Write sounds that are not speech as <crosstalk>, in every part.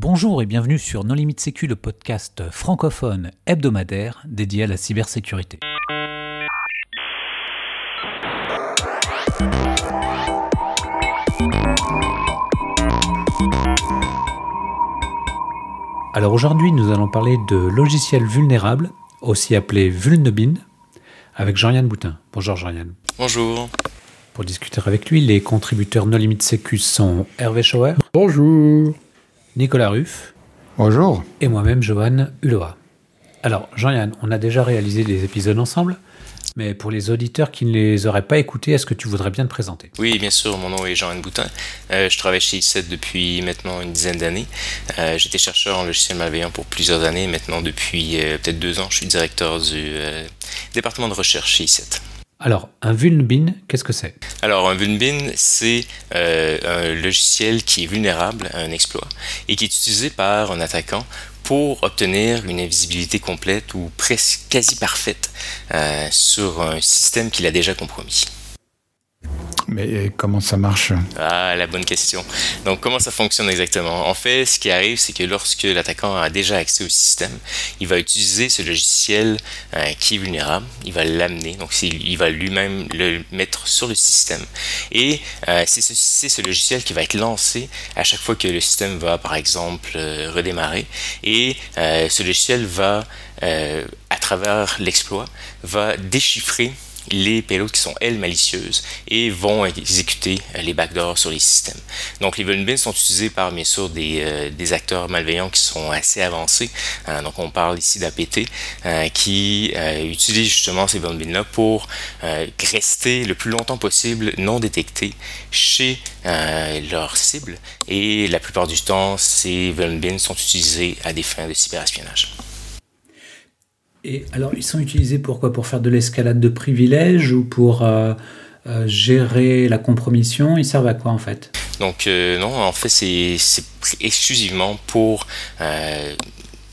Bonjour et bienvenue sur Non Limite Sécu, le podcast francophone hebdomadaire dédié à la cybersécurité. Alors aujourd'hui, nous allons parler de logiciels vulnérables, aussi appelés Vulnebin, avec Jean-Yann Boutin. Bonjour Jean-Yann. Bonjour. Pour discuter avec lui, les contributeurs No Limit Sécu sont Hervé Schauer. Bonjour. Nicolas Ruff. Bonjour. Et moi-même, Johan Hulot. Alors, Jean-Yann, on a déjà réalisé des épisodes ensemble, mais pour les auditeurs qui ne les auraient pas écoutés, est-ce que tu voudrais bien te présenter? Oui, bien sûr, mon nom est Jean-Yann Boutin. Euh, je travaille chez ICET depuis maintenant une dizaine d'années. Euh, J'étais chercheur en logiciel malveillant pour plusieurs années. Maintenant, depuis euh, peut-être deux ans, je suis directeur du euh, département de recherche chez ICET. Alors, un vulnbin, qu'est-ce que c'est? Alors, un vulnbin, c'est euh, un logiciel qui est vulnérable à un exploit et qui est utilisé par un attaquant pour obtenir une invisibilité complète ou presque quasi parfaite euh, sur un système qu'il a déjà compromis. Mais comment ça marche Ah, la bonne question. Donc, comment ça fonctionne exactement? En fait, ce qui arrive, c'est que lorsque l'attaquant a déjà accès au système, il va utiliser ce logiciel euh, qui est vulnérable, il va l'amener, donc il va lui-même le mettre sur le système. Et euh, c'est ce, logiciel qui va être lancé à chaque fois que le système va, par exemple, euh, redémarrer. Et ce logiciel va, à travers l'exploit, va déchiffrer les payloads qui sont, elles, malicieuses et vont exécuter les backdoors sur les systèmes. Donc, les vulnbins sont utilisés par, bien sûr, des, euh, des, acteurs malveillants qui sont assez avancés. Euh, donc, on parle ici d'APT euh, qui utilisent justement ces vulnbins-là pour rester le plus longtemps possible non détectés chez leur cible. Et la plupart du temps, ces vulnbins sont utilisés à des fins de cyberespionnage. Et alors, ils sont utilisés pour quoi? Pour faire de l'escalade de privilèges ou pour euh, euh, gérer la compromission? Ils servent à quoi en fait? Donc, euh, non, en fait, c'est exclusivement pour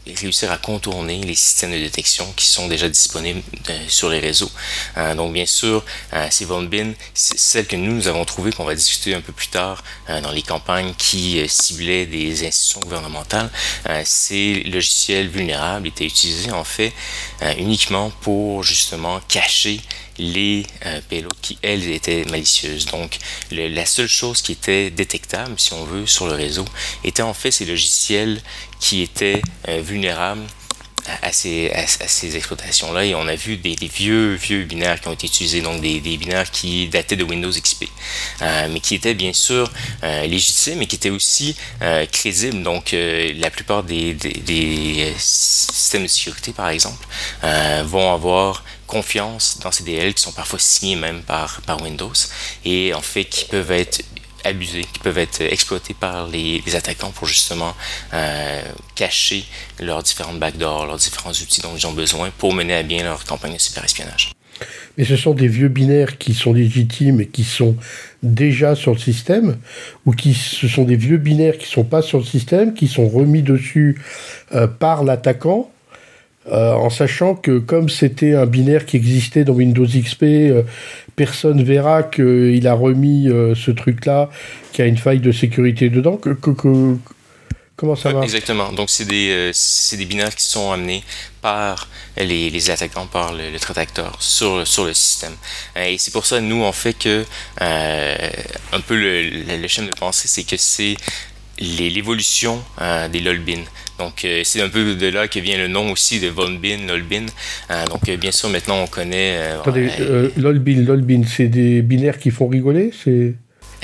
réussir à contourner les systèmes de détection qui sont déjà disponibles euh, sur les réseaux. Euh, donc bien sûr, euh, ces vulnbins, celles que nous, avons trouvées, qu'on va discuter un peu plus tard dans les campagnes qui ciblaient des institutions gouvernementales, ces logiciels vulnérables étaient utilisés en fait uniquement pour justement cacher les euh, payloads qui, elles, étaient malicieuses. Donc, la seule chose qui était détectable, si on veut, sur le réseau, était en fait ces logiciels qui étaient euh, vulnérables à ces, exploitations-là et on a vu des, vieux vieux binaires qui ont été utilisés, donc des, binaires qui dataient de Windows XP, euh, mais qui étaient bien sûr euh, légitimes et qui étaient aussi euh, crédibles. Donc la plupart des, systèmes de sécurité, par exemple, vont avoir confiance dans ces DL qui sont parfois signés même par, par Windows et en fait qui peuvent être abusés, qui peuvent être exploités par les, attaquants pour justement euh, cacher leurs différentes backdoors, leurs différents outils dont ils ont besoin pour mener à bien leur campagne de cyberespionnage. Mais ce sont des vieux binaires qui sont légitimes et qui sont déjà sur le système, ou qui ce sont des vieux binaires qui sont pas sur le système, qui sont remis dessus euh, par l'attaquant euh, en sachant que comme c'était un binaire qui existait dans Windows XP, personne verra qu'il a remis euh, ce truc-là, qui a une faille de sécurité dedans. Que, que, que comment ça ouais, marche Exactement. Donc c'est des, euh, des binaires qui sont amenés par les, les attaquants, par le, le traducteur sur, sur le système. Euh, et c'est pour ça, nous, on fait que un peu le, le, le schéma de pensée, c'est que c'est l'évolution des lolbins. Donc, euh, c'est un peu de là que vient le nom aussi de Volbin, Lolbin. Euh, donc, euh, bien sûr, maintenant, on connaît... Attendez, Lolbin, Lolbin, c'est des binaires qui font rigoler C'est...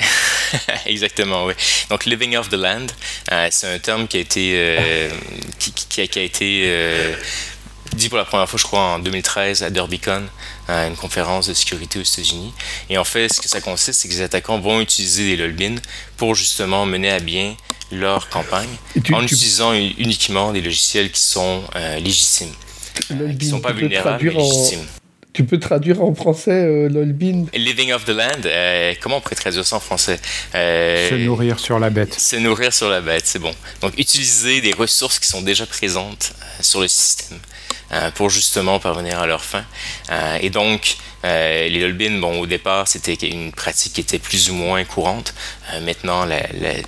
<laughs> Exactement, oui. Donc, Living off the Land, c'est un terme qui a été... qui, qui, a, qui, a, été dit pour la première fois, je crois, en 2013 à DerbyCon, à une conférence de sécurité aux États-Unis. Et en fait, ce que ça consiste, c'est que les attaquants vont utiliser des lolbins pour justement mener à bien leur campagne tu, en tu... utilisant uniquement des logiciels qui sont euh, légitimes, euh, qui ne sont pas vulnérables, mais légitimes. En... Tu peux traduire en français euh, l'olbin? Living off the land, euh, comment on pourrait traduire ça en français? Euh, Se nourrir sur la bête. Se nourrir sur la bête, c'est bon. Donc utiliser des ressources qui sont déjà présentes sur le système. Pour justement parvenir à leur fin. et donc, les lolbins, bon, au départ, c'était une pratique qui était plus ou moins courante. maintenant,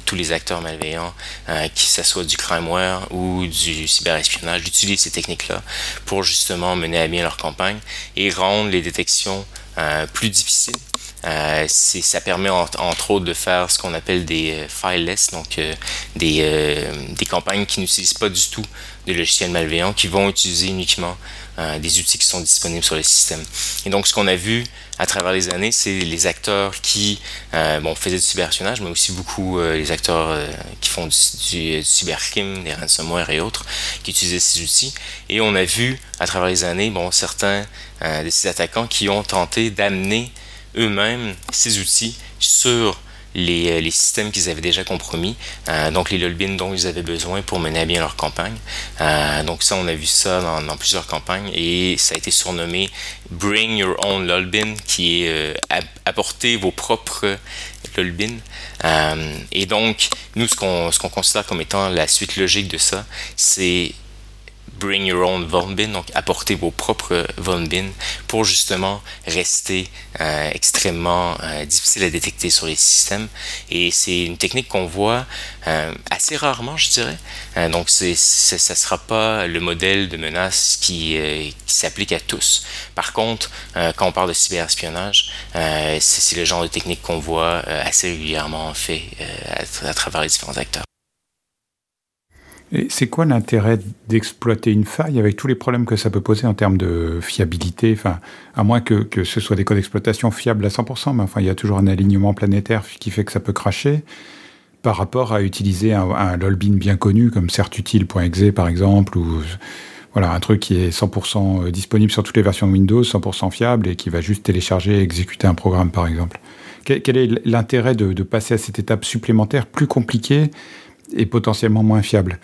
tous les acteurs malveillants, que ce soit du crimeware ou du cyberespionnage, utilisent ces techniques-là pour justement mener à bien leur campagne et rendre les détections plus difficiles. Euh, ça permet entre autres de faire ce qu'on appelle des euh, fileless, donc euh, des, euh, des, campagnes qui n'utilisent pas du tout de logiciels malveillants, qui vont utiliser uniquement des outils qui sont disponibles sur le système. Et donc ce qu'on a vu à travers les années, c'est les acteurs qui bon, faisaient du cyberspionnage, mais aussi beaucoup les acteurs qui font du, cybercrime, des ransomware et autres, qui utilisaient ces outils. Et on a vu à travers les années, bon, certains de ces attaquants qui ont tenté d'amener eux-mêmes ces outils sur les, euh, les systèmes qu'ils avaient déjà compromis, euh, donc les lolbins dont ils avaient besoin pour mener à bien leur campagne. Euh, donc ça, on a vu ça dans, plusieurs campagnes et ça a été surnommé Bring Your Own Lolbin, qui est apporter vos propres lolbins. et donc, nous, ce qu'on ce qu'on considère comme étant la suite logique de ça, c'est bring your own bin, donc apporter vos propres bin pour justement rester euh, extrêmement euh, difficile à détecter sur les systèmes. Et c'est une technique qu'on voit euh, assez rarement, je dirais. donc ça ne sera pas le modèle de menace qui, s'applique à tous. Par contre, quand on parle de cyberespionnage, c'est, c'est le genre de technique qu'on voit assez régulièrement fait à travers les différents acteurs. C'est quoi l'intérêt d'exploiter une faille avec tous les problèmes que ça peut poser en termes de fiabilité? Enfin, À moins que, que ce soit des codes d'exploitation fiables à 100%, mais enfin, il y a toujours un alignement planétaire qui fait que ça peut cracher. Par rapport à utiliser un, un lolbin bien connu comme certutile.exe par exemple, ou voilà, un truc qui est 100% disponible sur toutes les versions de Windows, 100% fiable et qui va juste télécharger et exécuter un programme par exemple. Quel, est l'intérêt de passer à cette étape supplémentaire plus compliquée et potentiellement moins fiable?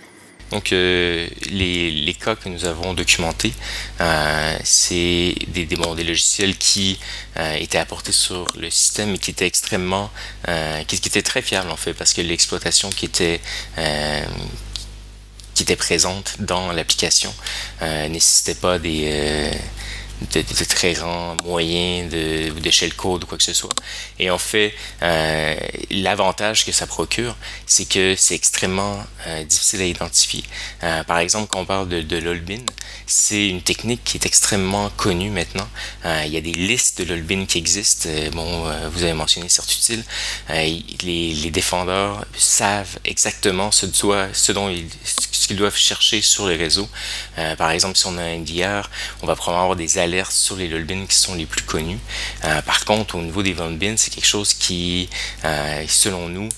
Donc, euh, les, les, cas que nous avons documentés, euh, c'est des, des, des, logiciels qui euh, étaient apportés sur le système et qui étaient extrêmement, euh, qui, qui, étaient très fiables en fait, parce que l'exploitation qui était euh, qui était présente dans l'application nécessitait pas des de, très grands moyens de, de shellcode ou quoi que ce soit. Et en fait, euh, l'avantage que ça procure, c'est que c'est extrêmement euh, difficile à identifier. Euh, par exemple, quand on parle de, de l'olbin, c'est une technique qui est extrêmement connue maintenant. Il y a des listes de l'olbin qui existent. Bon, vous avez mentionné Certutile. les, les défendeurs savent exactement ce, qu'ils doivent chercher sur les réseaux. par exemple, si on a un NDR, on va probablement avoir des alertes sur les lolbins qui sont les plus connus. par contre, au niveau des vonbins, c'est quelque chose qui, selon nous,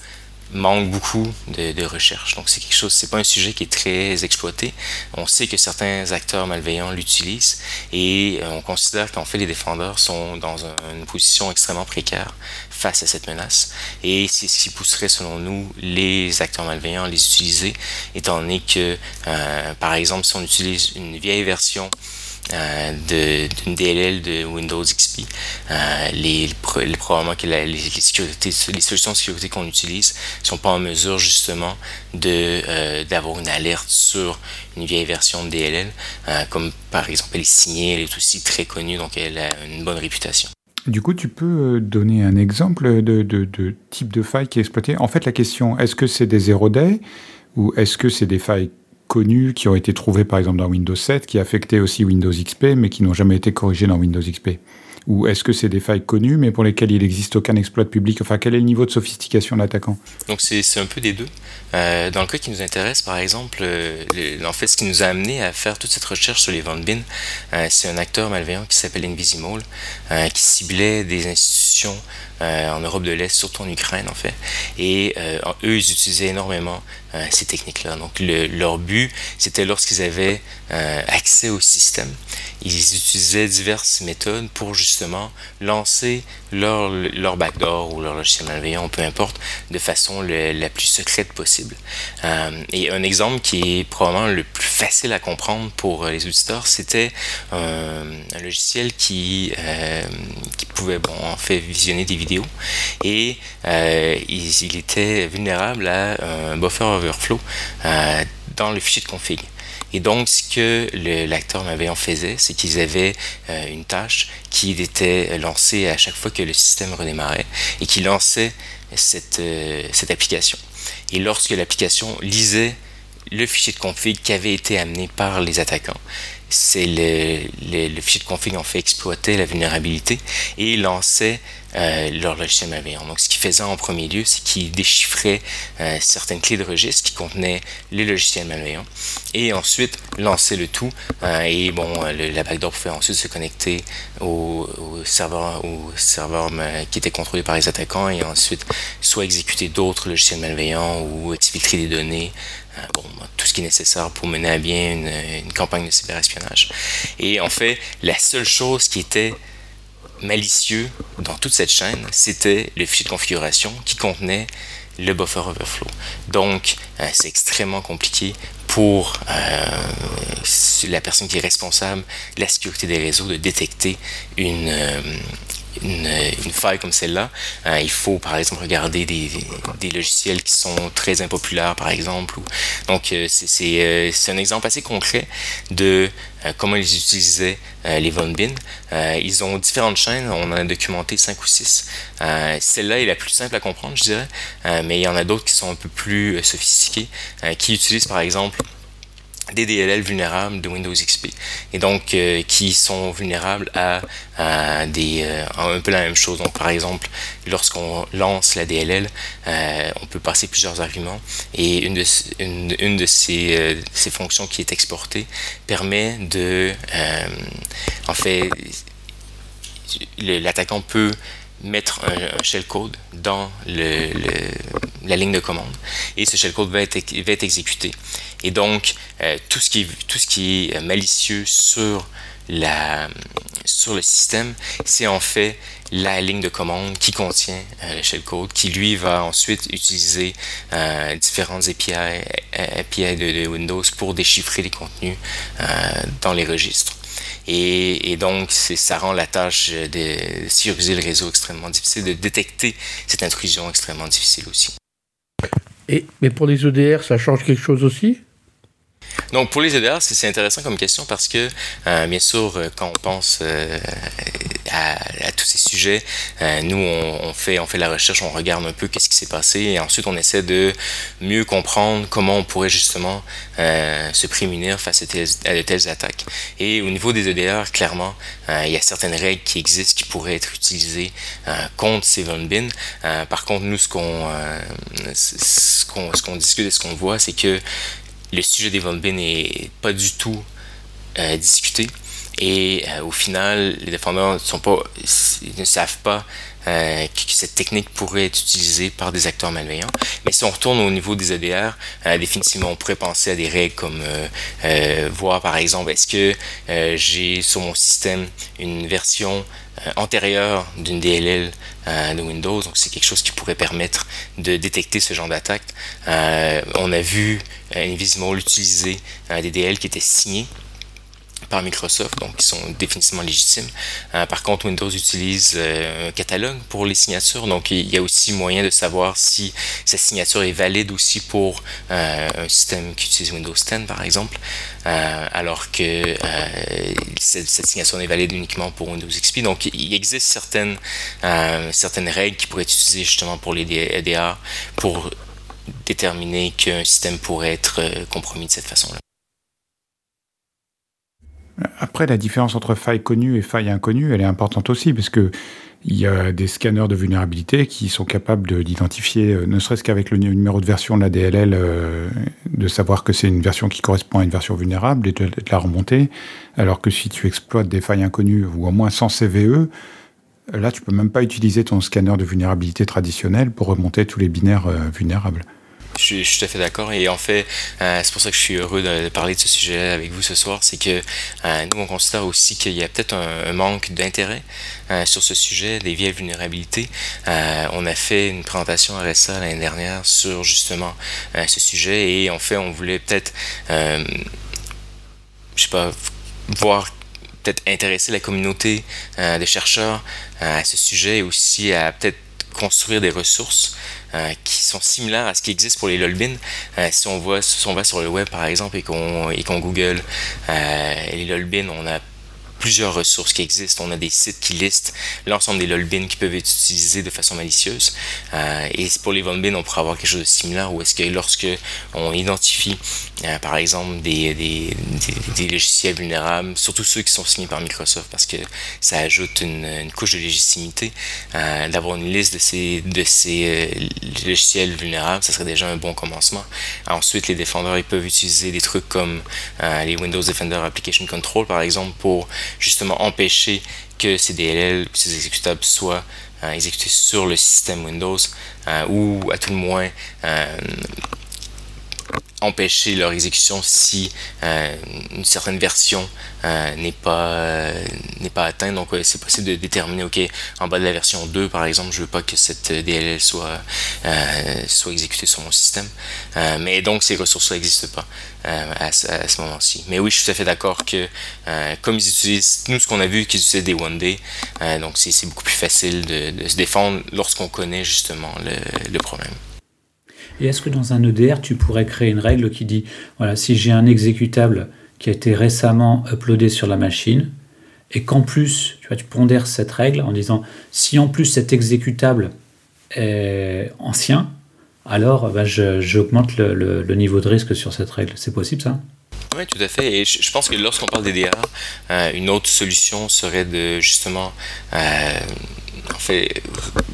manque beaucoup de, recherche. Donc c'est quelque chose, c'est pas un sujet qui est très exploité. On sait que certains acteurs malveillants l'utilisent et euh, on considère qu'en fait les défendeurs sont dans une position extrêmement précaire face à cette menace. Et c'est ce qui pousserait selon nous les acteurs malveillants à les utiliser, étant donné que euh, par exemple si on utilise une vieille version euh, d'une DLL de Windows XP. Euh, les, les, les, les solutions de sécurité qu'on utilise sont pas en mesure justement euh, d'avoir une alerte sur une vieille version de DLL, euh, comme par exemple est signée, elle est aussi très connue, donc elle a une bonne réputation. Du coup, tu peux donner un exemple de, de, de type de faille qui est exploité En fait, la question, est-ce que c'est des zero day ou est-ce que c'est des failles connus qui ont été trouvés par exemple dans Windows 7, qui affectaient aussi Windows XP, mais qui n'ont jamais été corrigés dans Windows XP Ou est-ce que c'est des failles connues, mais pour lesquelles il n'existe aucun exploit public? Enfin, quel est le niveau de sophistication de l'attaquant? Donc, c'est un peu des deux. Euh, dans le cas qui nous intéresse, par exemple, euh, en fait, ce qui nous a amené à faire toute cette recherche sur les Von Bin, euh, c'est un acteur malveillant qui s'appelle Invisimall, qui ciblait des institutions en Europe de l'Est, surtout en Ukraine, en fait. Et eux, ils utilisaient énormément euh, ces techniques-là. Donc le, leur but, c'était lorsqu'ils avaient euh, accès au système, ils utilisaient diverses méthodes pour justement lancer leur, leur backdoor ou leur logiciel malveillant, peu importe, de façon la plus secrète possible. Euh, et un exemple qui est probablement le plus facile à comprendre pour les auditeurs, c'était un, un, logiciel qui, qui pouvait, bon, en fait, visionner des vidéos et il, il, était vulnérable à un buffer overflow euh, dans le fichier de config. Et donc, ce que l'acteur malveillant faisait, c'est qu'ils avaient une tâche qui était lancée à chaque fois que le système redémarrait et qui lançait cette, cette application. Et lorsque l'application lisait le fichier de config qui avait été amené par les attaquants, c'est le, le, fichier de config en fait exploiter la vulnérabilité et lançait euh, leur logiciel malveillant. Donc, ce qu'il faisait en premier lieu, c'est qu'il déchiffrait euh, certaines clés de registre qui contenaient les logiciels malveillants et ensuite lançait le tout. Euh, et bon, la backdoor pouvait ensuite se connecter au, serveur, au serveur qui était contrôlé par les attaquants et ensuite soit exécuter d'autres logiciels malveillants ou exfiltrer des données. bon, tout ce qui est nécessaire pour mener à bien une, une campagne de cyberespionnage. Et en fait, la seule chose qui était malicieux dans toute cette chaîne, c'était le fichier de configuration qui contenait le buffer overflow. Donc, euh, c'est extrêmement compliqué pour euh, la personne qui est responsable de la sécurité des réseaux de détecter une, euh, une, faille comme celle-là, euh, il faut par exemple regarder des, des, logiciels qui sont très impopulaires par exemple. donc euh, euh, c'est un exemple assez concret de comment ils utilisaient les von Bin. ils ont différentes chaînes, on en a documenté 5 ou 6. Celle-là est la plus simple à comprendre, je dirais, mais il y en a d'autres qui sont un peu plus sophistiquées, qui utilisent par exemple des DLL vulnérables de Windows XP et donc euh, qui sont vulnérables à, euh, un peu la même chose. Donc par exemple lorsqu'on lance la DLL euh, on peut passer plusieurs arguments. Et une de, ces, fonctions qui est exportée permet de en fait l'attaquant peut mettre un, shellcode dans le, la ligne de commande et ce shellcode va être, va être exécuté. Et donc, euh, tout, ce qui est, tout ce qui est malicieux sur, la, sur le système, c'est en fait la ligne de commande qui contient euh, le shellcode, qui lui va ensuite utiliser euh, différentes API, API de, de, Windows pour déchiffrer les contenus dans les registres. Et, donc, ça rend la tâche de sécuriser le réseau extrêmement difficile, de détecter cette intrusion extrêmement difficile aussi. Et, mais pour les EDR, ça change quelque chose aussi? Donc pour les EDR, c'est intéressant comme question parce que euh, bien sûr, euh, quand on pense euh, à, tous ces sujets, nous on, fait la recherche, on regarde un peu qu'est-ce qui s'est passé et ensuite on essaie de mieux comprendre comment on pourrait justement se prémunir face à, de telles attaques. Et au niveau des EDR, clairement, il y a certaines règles qui existent qui pourraient être utilisées contre ces vulnbin. par contre, nous ce qu'on discute et ce qu'on voit, c'est que le sujet des Von n'est pas du tout euh, discuté. Et euh, au final, les défendeurs sont pas, ne savent pas euh, que cette technique pourrait être utilisée par des acteurs malveillants. Mais si on retourne au niveau des EDR, définitivement, on pourrait penser à des règles comme voir par exemple, est-ce que j'ai sur mon système une version antérieure d'une DLL de Windows, donc c'est quelque chose qui pourrait permettre de détecter ce genre d'attaque. on a vu Invisimo utiliser des DL qui étaient signés par Microsoft, donc qui sont définitivement légitimes. Euh, par contre, Windows utilise euh, un catalogue pour les signatures, donc il y a aussi moyen de savoir si cette signature est valide aussi pour euh, un système qui utilise Windows 10, par exemple, alors que cette, signature n'est valide uniquement pour Windows XP. Donc, il existe certaines, certaines règles qui pourraient être utilisées justement pour les EDR pour déterminer qu'un système pourrait être compromis de cette façon-là. Après, la différence entre faille connue et faille inconnue, elle est importante aussi, parce que il y a des scanners de vulnérabilité qui sont capables d'identifier, euh, ne serait-ce qu'avec le numéro de version de la DLL, euh, de savoir que c'est une version qui correspond à une version vulnérable et de, la remonter. Alors que si tu exploites des failles inconnues ou au moins sans CVE, là, tu peux même pas utiliser ton scanner de vulnérabilité traditionnel pour remonter tous les binaires vulnérables. Je suis, tout à fait d'accord et en fait, euh, c'est pour ça que je suis heureux de, parler de ce sujet avec vous ce soir. C'est que euh, nous, on considère aussi qu'il y a peut-être un, manque d'intérêt euh, sur ce sujet des vieilles vulnérabilités. on a fait une présentation à RSA l'année dernière sur justement ce sujet et en fait, on voulait peut-être, je sais pas, voir peut-être intéresser la communauté des chercheurs à ce sujet et aussi à peut-être construire des ressources qui sont similaires à ce qui existe pour les lolbins. si, on voit, si on va sur le web, par exemple, et qu'on google les lolbins, on a plusieurs ressources qui existent. On a des sites qui listent l'ensemble des lolbins qui peuvent être utilisés de façon malicieuse. Euh, et pour les vulnbins, on pourrait avoir quelque chose de similaire où est-ce que lorsque on identifie, euh, par exemple, des, des, logiciels vulnérables, surtout ceux qui sont signés par Microsoft, parce que ça ajoute une, une couche de légitimité, euh, d'avoir une liste de ces, de ces logiciels vulnérables, ça serait déjà un bon commencement. Ensuite, les défendeurs, ils peuvent utiliser des trucs comme les Windows Defender Application Control, par exemple, pour justement empêcher que ces DLL ces exécutables soient euh, exécutés sur le système Windows euh, ou à tout le moins euh, empêcher leur exécution si euh, une certaine version euh, n'est pas euh, n'est pas atteinte. Donc c'est possible de déterminer ok en bas de la version 2 par exemple je veux pas que cette DLL soit soit exécutée sur mon système. Mais donc ces ressources là n'existent pas à, ce moment-ci. Mais oui je suis tout à fait d'accord que comme ils utilisent nous ce qu'on a vu qu'ils utilisaient des one day donc c'est beaucoup plus facile de, se défendre lorsqu'on connaît justement le problème et est-ce que dans un EDR, tu pourrais créer une règle qui dit, voilà, si j'ai un exécutable qui a été récemment uploadé sur la machine, et qu'en plus, tu vois, tu pondères cette règle en disant, si en plus cet exécutable est ancien, alors bah, j'augmente le, niveau de risque sur cette règle. C'est possible ça? Oui, tout à fait. Et je, pense que lorsqu'on parle d'EDR, euh, une autre solution serait de justement euh, en fait,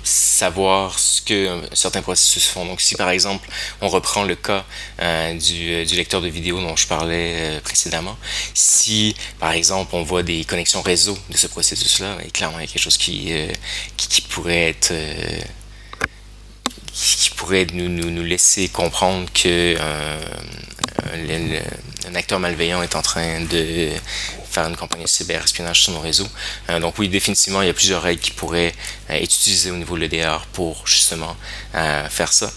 savoir ce que certains processus font. Donc, si par exemple, on reprend le cas euh, du, du, lecteur de vidéo dont je parlais euh, précédemment, si par exemple on voit des connexions réseau de ce processus-là, et clairement il y a quelque chose qui, euh, qui, pourrait être qui pourrait nous, nous, nous, laisser comprendre que un acteur malveillant est en train de faire une campagne de cyberespionnage sur nos réseaux. Euh, donc oui, définitivement, il y a plusieurs règles qui pourraient euh, être utilisées au niveau de l'EDR pour justement euh, faire ça.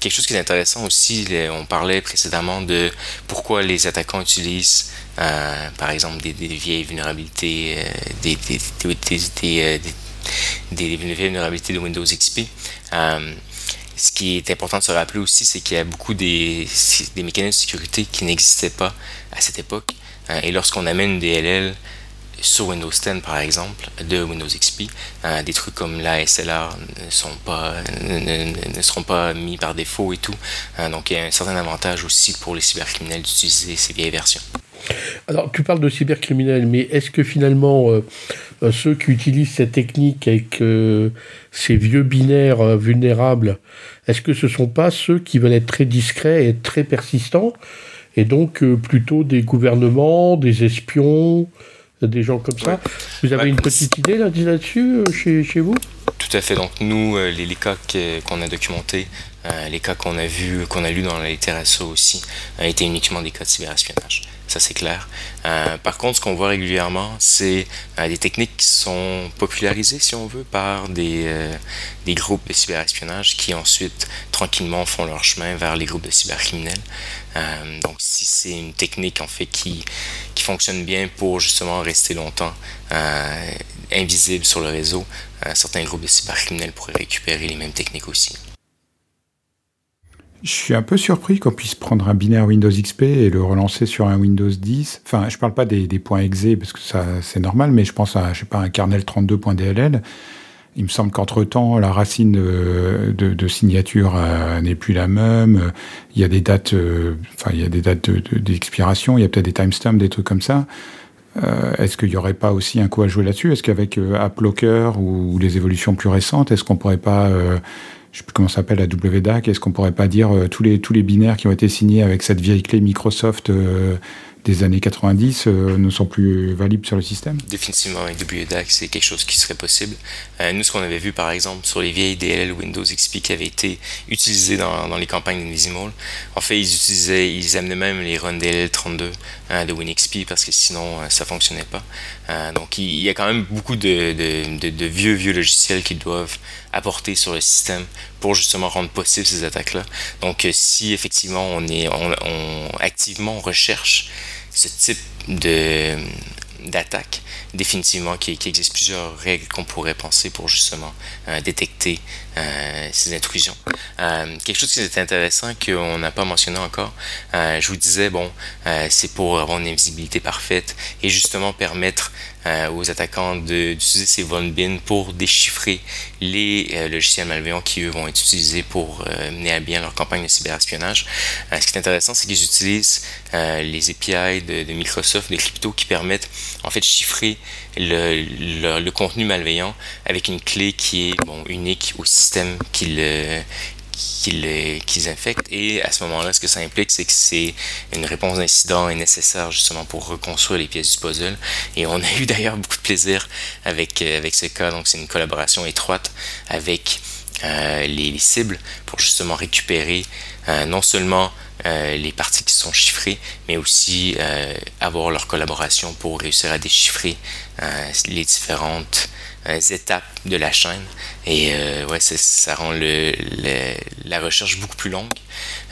quelque chose qui est intéressant aussi, on parlait précédemment de pourquoi les attaquants utilisent par exemple des, vieilles vulnérabilités, des, vulnérabilités de Windows XP ce qui est important de se rappeler aussi, c'est qu'il y a beaucoup des mécanismes de sécurité qui n'existaient pas à cette époque. Euh, et lorsqu'on amène une DLL sur Windows 10 par exemple, de Windows XP, euh, des trucs comme la SLR ne, seront pas mis par défaut et tout. Euh, donc il y a un certain avantage aussi pour les cybercriminels d'utiliser ces vieilles versions. Alors tu parles de cybercriminels, mais est-ce que finalement ceux qui utilisent cette technique avec ces vieux binaires vulnérables, est-ce que ce ne sont pas ceux qui veulent être très discrets et très persistants et donc euh, plutôt des gouvernements, des espions, des gens comme ça. Vous avez une petite idée là-dessus euh, chez, chez, vous? Tout à fait. Donc nous, euh, les, les cas qu'on a documentés, les cas qu'on a vus, qu'on a lus dans la littérature aussi, étaient uniquement des cas de cyberespionnage ça c'est clair. Euh, par contre, ce qu'on voit régulièrement, c'est euh, des techniques qui sont popularisées, si on veut, par des, euh, des groupes de cyberespionnage qui ensuite, tranquillement, font leur chemin vers les groupes de cybercriminels. donc, si c'est une technique, en fait, qui, qui fonctionne bien pour justement rester longtemps invisible sur le réseau, certains groupes de cybercriminels pourraient récupérer les mêmes techniques aussi. Je suis un peu surpris qu'on puisse prendre un binaire Windows XP et le relancer sur un Windows 10. Enfin, je parle pas des, points exe parce que ça c'est normal, mais je pense à je sais pas un kernel 32.dll. Il me semble qu'entre-temps, la racine de, signature euh, n'est plus la même. Il y a des dates, euh, il y a des dates d'expiration. il y a peut-être des timestamps, des trucs comme ça. Euh, est-ce qu'il n'y aurait pas aussi un coup à jouer là-dessus? Est-ce qu'avec AppLocker ou, les évolutions plus récentes, est-ce qu'on pourrait pas je sais plus comment s'appelle la WDAC, est-ce qu'on pourrait pas dire euh, tous les tous les binaires qui ont été signés avec cette vieille clé Microsoft euh, des années 90 euh, ne sont plus valides sur le système Définitivement, avec WDAC, c'est quelque chose qui serait possible. nous, ce qu'on avait vu, par exemple, sur les vieilles DLL Windows XP qui avaient été utilisées dans, les campagnes d'Invisimal, en fait, ils utilisaient, ils amenaient même les run DLL 32 de WinXP parce que sinon, ça fonctionnait pas. donc, il, y a quand même beaucoup de, vieux, vieux logiciels qui doivent apporter sur le système pour justement rendre possible ces attaques-là. Donc, euh, si effectivement on est, on, activement recherche ce type d'attaque, définitivement qu'il existe plusieurs règles qu'on pourrait penser pour justement détecter ces intrusions. quelque chose qui est intéressant qu'on n'a pas mentionné encore, je vous disais, bon, c'est pour avoir une invisibilité parfaite et justement permettre euh, aux attaquants d'utiliser ces vulnbins pour déchiffrer les euh, logiciels malveillants qui, eux, vont être utilisés pour euh, mener à bien leur campagne de cyberespionnage. ce qui est intéressant, c'est qu'ils utilisent les API de, de, Microsoft, des cryptos, qui permettent en fait de chiffrer le, contenu malveillant avec une clé qui est bon, unique au système qu'ils qu'ils infectent. Et à ce moment-là, ce que ça implique, c'est que c'est une réponse d'incident est nécessaire justement pour reconstruire les pièces du puzzle. Et on a eu d'ailleurs beaucoup de plaisir avec, euh, avec ce cas. Donc c'est une collaboration étroite avec euh, les, cibles pour justement récupérer euh, non seulement les parties qui sont chiffrées, mais aussi avoir leur collaboration pour réussir à déchiffrer les différentes étapes de la chaîne. Et euh, ouais, ça rend le, la recherche beaucoup plus longue,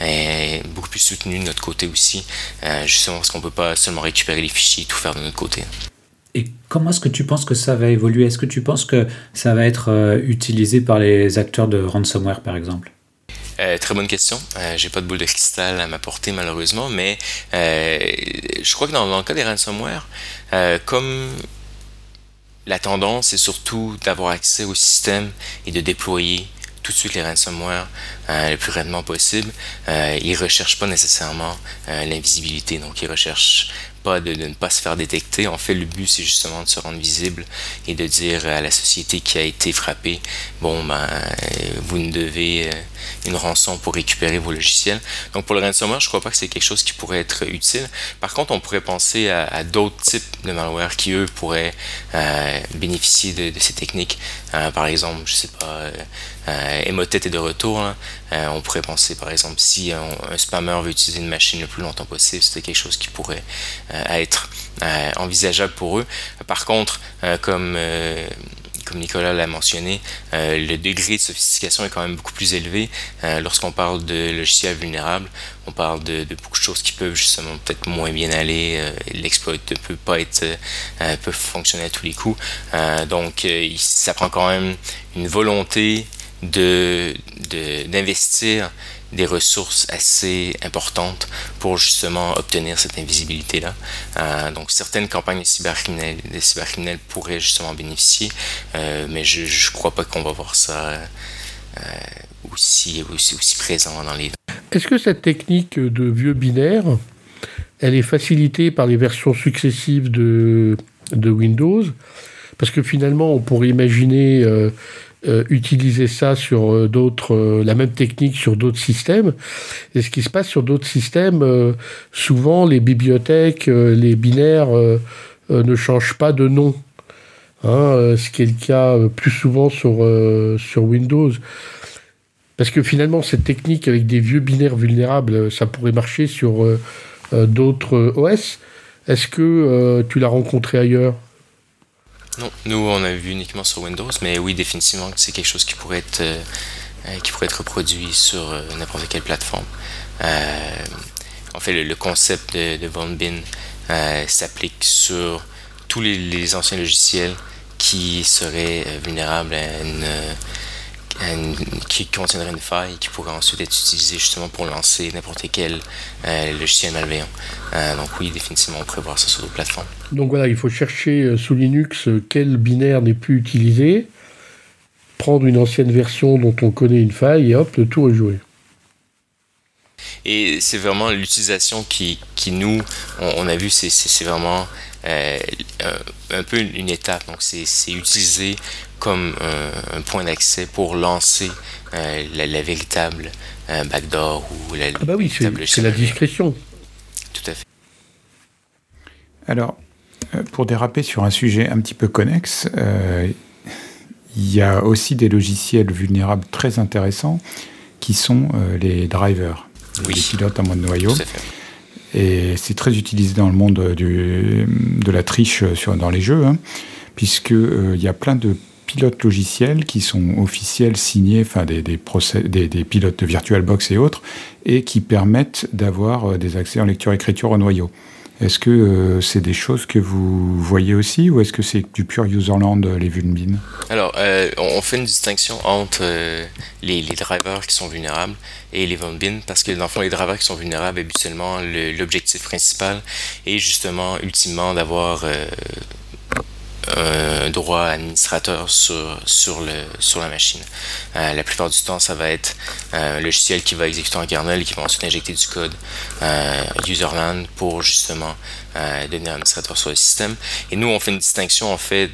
et beaucoup plus soutenue de notre côté aussi, euh, justement parce qu'on ne peut pas seulement récupérer les fichiers et tout faire de notre côté. Et comment est-ce que tu penses que ça va évoluer? Est-ce que tu penses que ça va être utilisé par les acteurs de ransomware, par exemple? Très bonne question. J'ai pas de boule de cristal à m'apporter malheureusement, mais je crois que dans, dans, le cas des ransomware, comme la tendance est surtout d'avoir accès au système et de déployer tout de suite les ransomware euh, le plus rapidement possible. Euh, ils recherchent pas nécessairement euh, l'invisibilité, donc ils recherchent pas de, ne pas se faire détecter. En fait, le but, c'est justement de se rendre visible et de dire à la société qui a été frappée, bon, ben, vous ne devez euh, une rançon pour récupérer vos logiciels. Donc, pour le ransomware, je crois pas que c'est quelque chose qui pourrait être utile. Par contre, on pourrait penser à, d'autres types de malware qui, eux, pourraient euh, bénéficier de, ces techniques. Euh, par exemple, je sais pas, euh, est de retour. on pourrait penser, par exemple, si un, un spammer veut utiliser une machine le plus longtemps possible, c'était quelque chose qui pourrait euh, être euh, envisageable pour eux. Par contre, euh, comme Nicolas l'a mentionné, le degré de sophistication est quand même beaucoup plus élevé. Lorsqu'on parle de logiciels vulnérables, on parle de, beaucoup de choses qui peuvent justement peut-être moins bien aller. L'exploit ne peut pas être, peut fonctionner à tous les coups. donc, ça prend quand même une volonté de d'investir des ressources assez importantes pour justement obtenir cette invisibilité-là. Euh, donc certaines campagnes de cybercriminels, des cybercriminels pourraient justement bénéficier, euh, mais je ne crois pas qu'on va voir ça euh, aussi, aussi, aussi présent dans les... Est-ce que cette technique de vieux binaire, elle est facilitée par les versions successives de, de Windows? Parce que finalement, on pourrait imaginer euh, utiliser ça sur euh, d'autres, euh, la même technique sur d'autres systèmes. Et ce qui se passe sur d'autres systèmes, souvent les bibliothèques, les binaires ne changent pas de nom. Hein, ce qui est le cas plus souvent sur, sur Windows. Parce que finalement, cette technique avec des vieux binaires vulnérables, ça pourrait marcher sur d'autres OS. Est-ce que tu l'as rencontré ailleurs? Nous on a vu uniquement sur Windows, mais oui, définitivement c'est quelque chose qui pourrait être, euh, qui pourrait être reproduit sur euh, n'importe quelle plateforme. Euh, en fait, le, concept de, de Von Bin s'applique sur tous les, anciens logiciels qui seraient vulnérables à une, qui contiendrait une faille qui pourrait ensuite être utilisée justement pour lancer n'importe quel logiciel malveillant. donc oui, définitivement, on pourrait voir ça sur d'autres plateformes. Donc voilà, il faut chercher euh, sous Linux euh, quel binaire n'est plus utilisé, prendre une ancienne version dont on connaît une faille et hop, le tour est joué. Et c'est vraiment l'utilisation qui, qui, nous, on, a vu, c'est vraiment euh, un, peu une étape. Donc c'est utilisé comme un, point d'accès pour lancer la, véritable backdoor ou la, ah bah oui, c'est la discrétion. Tout à fait. Alors, euh, pour déraper sur un sujet un petit peu connexe, euh, il y a aussi des logiciels vulnérables très intéressants qui sont euh, les drivers, les pilotes en mode noyau. Et c'est très utilisé dans le monde du, de la triche sur, dans les jeux, hein, puisqu'il y a plein de pilotes logiciels qui sont officiels, signés, enfin des, des, des, des, pilotes de VirtualBox et autres, et qui permettent d'avoir des accès en lecture-écriture au noyau. Est-ce que c'est des choses que vous voyez aussi ou est-ce que c'est du pur userland, les vulnbins Alors, on fait une distinction entre les, drivers qui sont vulnérables et les vulnbins parce que dans le fond, les drivers qui sont vulnérables, habituellement, l'objectif principal est justement, ultimement, d'avoir un droit administrateur sur, sur, le, sur la machine. Euh, la plupart du temps, ça va être euh, un logiciel qui va exécuter en kernel et qui va ensuite injecter du code euh, userland pour justement devenir administrateur sur le système. Et nous, on fait une distinction en fait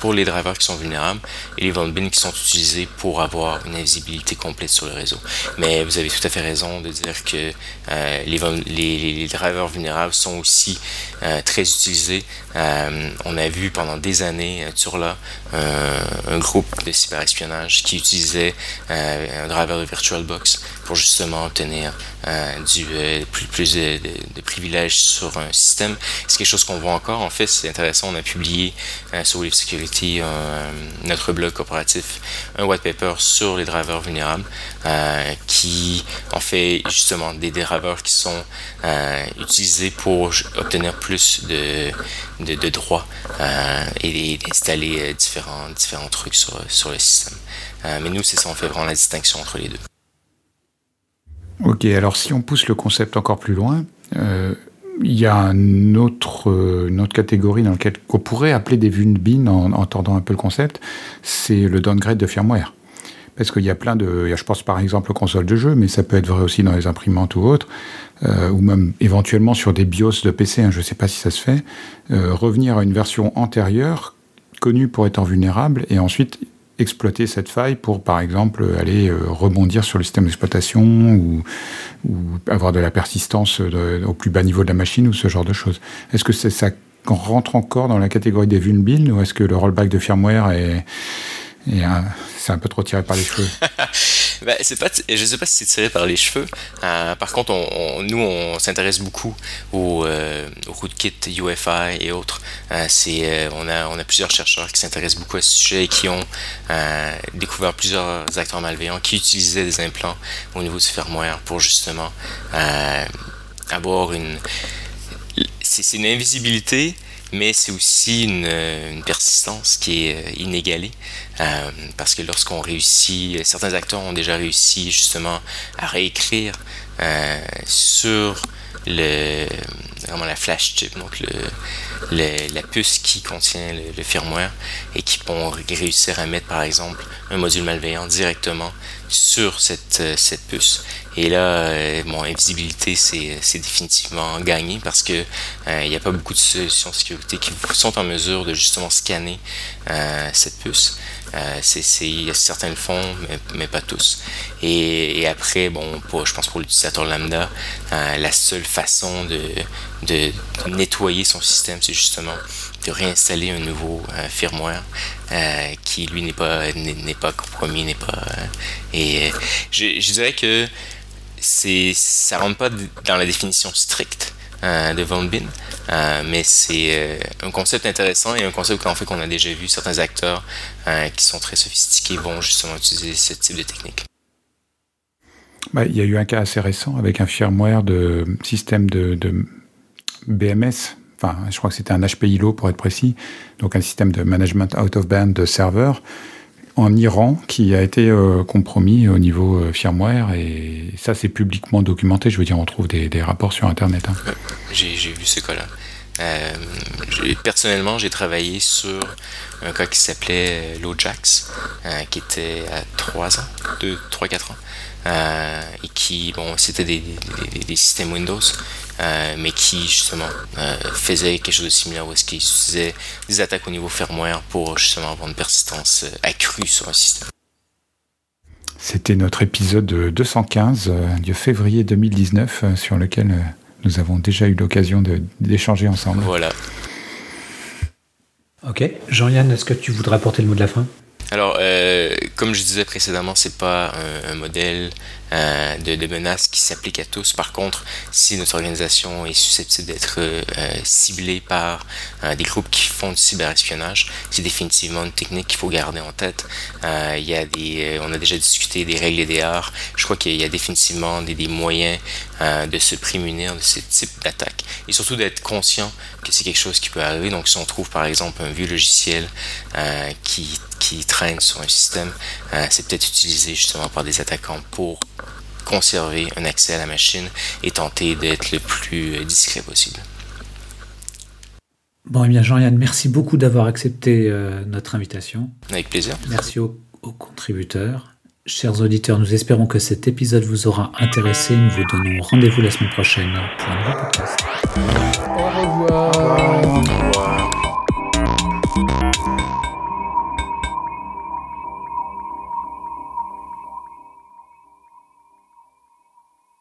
pour les drivers qui sont vulnérables et les vulnerabilities qui sont utilisés pour avoir une visibilité complète sur le réseau. Mais vous avez tout à fait raison de dire que euh, les, drivers vulnérables sont aussi euh, très utilisés. Euh, on a vu pendant des années sur là un groupe de cyberespionnage qui utilisait un driver de VirtualBox pour justement obtenir du, plus, de, privilèges sur un système. C'est quelque chose qu'on voit encore. En fait, c'est intéressant. On a publié sur Wave Security, euh, notre blog corporatif, un white paper sur les drivers vulnérables euh, qui en fait justement des drivers qui sont utilisés pour obtenir plus de, de, droits et d'installer différents, différents trucs sur, sur le système. mais nous, c'est ça, on fait vraiment la distinction entre les deux. Ok, alors si on pousse le concept encore plus loin, il y a une autre, euh, une autre catégorie dans laquelle qu'on pourrait appeler des vulnbins en, en tordant un peu le concept, c'est le downgrade de firmware. Parce qu'il y a plein de, je pense par exemple aux consoles de jeux, mais ça peut être vrai aussi dans les imprimantes ou autres, euh, ou même éventuellement sur des BIOS de PC, hein, je ne sais pas si ça se fait, euh, revenir à une version antérieure connue pour être vulnérable et ensuite exploiter cette faille pour, par exemple, aller euh, rebondir sur le système d'exploitation ou, avoir de la persistance au plus bas niveau de la machine ou ce genre de choses. Est-ce que ça rentre encore dans la catégorie des vulnerabilities ou est-ce que le rollback de firmware est, c'est un peu trop tiré par les cheveux? <laughs> ben, c'est pas, je sais pas si c'est tiré par les cheveux. Euh, par contre, on, nous, on s'intéresse beaucoup aux, euh, rootkits UFI et autres. Euh, c'est, euh, on, a, on a plusieurs chercheurs qui s'intéressent beaucoup à ce sujet et qui ont découvert plusieurs acteurs malveillants qui utilisaient des implants au niveau du firmware pour justement avoir une. C'est, une invisibilité mais c'est aussi une, persistance qui est inégalée. Euh, parce que lorsqu'on réussit, certains acteurs ont déjà réussi justement à réécrire euh, sur le, vraiment la flash chip, donc le, la puce qui contient le, firmware et qui vont réussir à mettre par exemple un module malveillant directement sur cette, cette puce. Et là, euh, bon, invisibilité, c'est définitivement gagné parce que il n'y a pas beaucoup de solutions de sécurité qui sont en mesure de justement scanner cette puce. Euh, c'est, certains le font, mais, pas tous. Et, après, bon, je pense pour l'utilisateur lambda, euh, la seule façon de, de, nettoyer son système, c'est justement de réinstaller un nouveau euh, firmware qui lui n'est pas n'est, pas compromis, n'est pas. et je, dirais que c'est ça rentre pas dans la définition stricte de Von Bin. Euh, mais c'est euh, un concept intéressant et un concept qu'en fait qu'on a déjà vu certains acteurs qui sont très sophistiqués vont justement utiliser ce type de technique. Bah, il y a eu un cas assez récent avec un firmware de système de, BMS, enfin je crois que c'était un HPILO pour être précis, donc un système de management out of band de serveur, en Iran qui a été euh, compromis au niveau euh, firmware et ça c'est publiquement documenté. Je veux dire, on trouve des, rapports sur Internet. Hein. J'ai vu ce cas-là. Euh, personnellement, j'ai travaillé sur un cas qui s'appelait Lojax, qui était à 3 ans, 2, 3, 4 ans, et qui, bon, c'était des, des, systèmes Windows euh, mais qui justement euh, faisait quelque chose de similaire où est-ce qu'il utilisait des attaques au niveau firmware pour justement avoir une persistance euh, accrue sur un système? C'était notre épisode 215 de février 2019 sur lequel nous avons déjà eu l'occasion d'échanger ensemble. Voilà. Ok. Jean-Yann, est-ce que tu voudrais apporter le mot de la fin? Alors, euh, comme je disais précédemment, c'est pas un, modèle euh, de, menace qui s'applique à tous. Par contre, si notre organisation est susceptible d'être euh, ciblée par des groupes qui font du cyberespionnage, c'est définitivement une technique qu'il faut garder en tête. il y a des, on a déjà discuté des règles EDR. Je crois qu'il y a définitivement des, des moyens de se prémunir de ce type d'attaque et surtout d'être conscient que c'est quelque chose qui peut arriver. Donc, si on trouve par exemple un vieux logiciel qui qui traîne sur un système, euh, c'est peut-être utilisé justement par des attaquants pour conserver un accès à la machine et tenter d'être le plus euh, discret possible. Bon, et eh bien, Jean-Yann, merci beaucoup d'avoir accepté euh, notre invitation. Avec plaisir. Merci aux, contributeurs. Chers auditeurs, nous espérons que cet épisode vous aura intéressé. Nous vous donnons rendez-vous la semaine prochaine pour un nouveau podcast.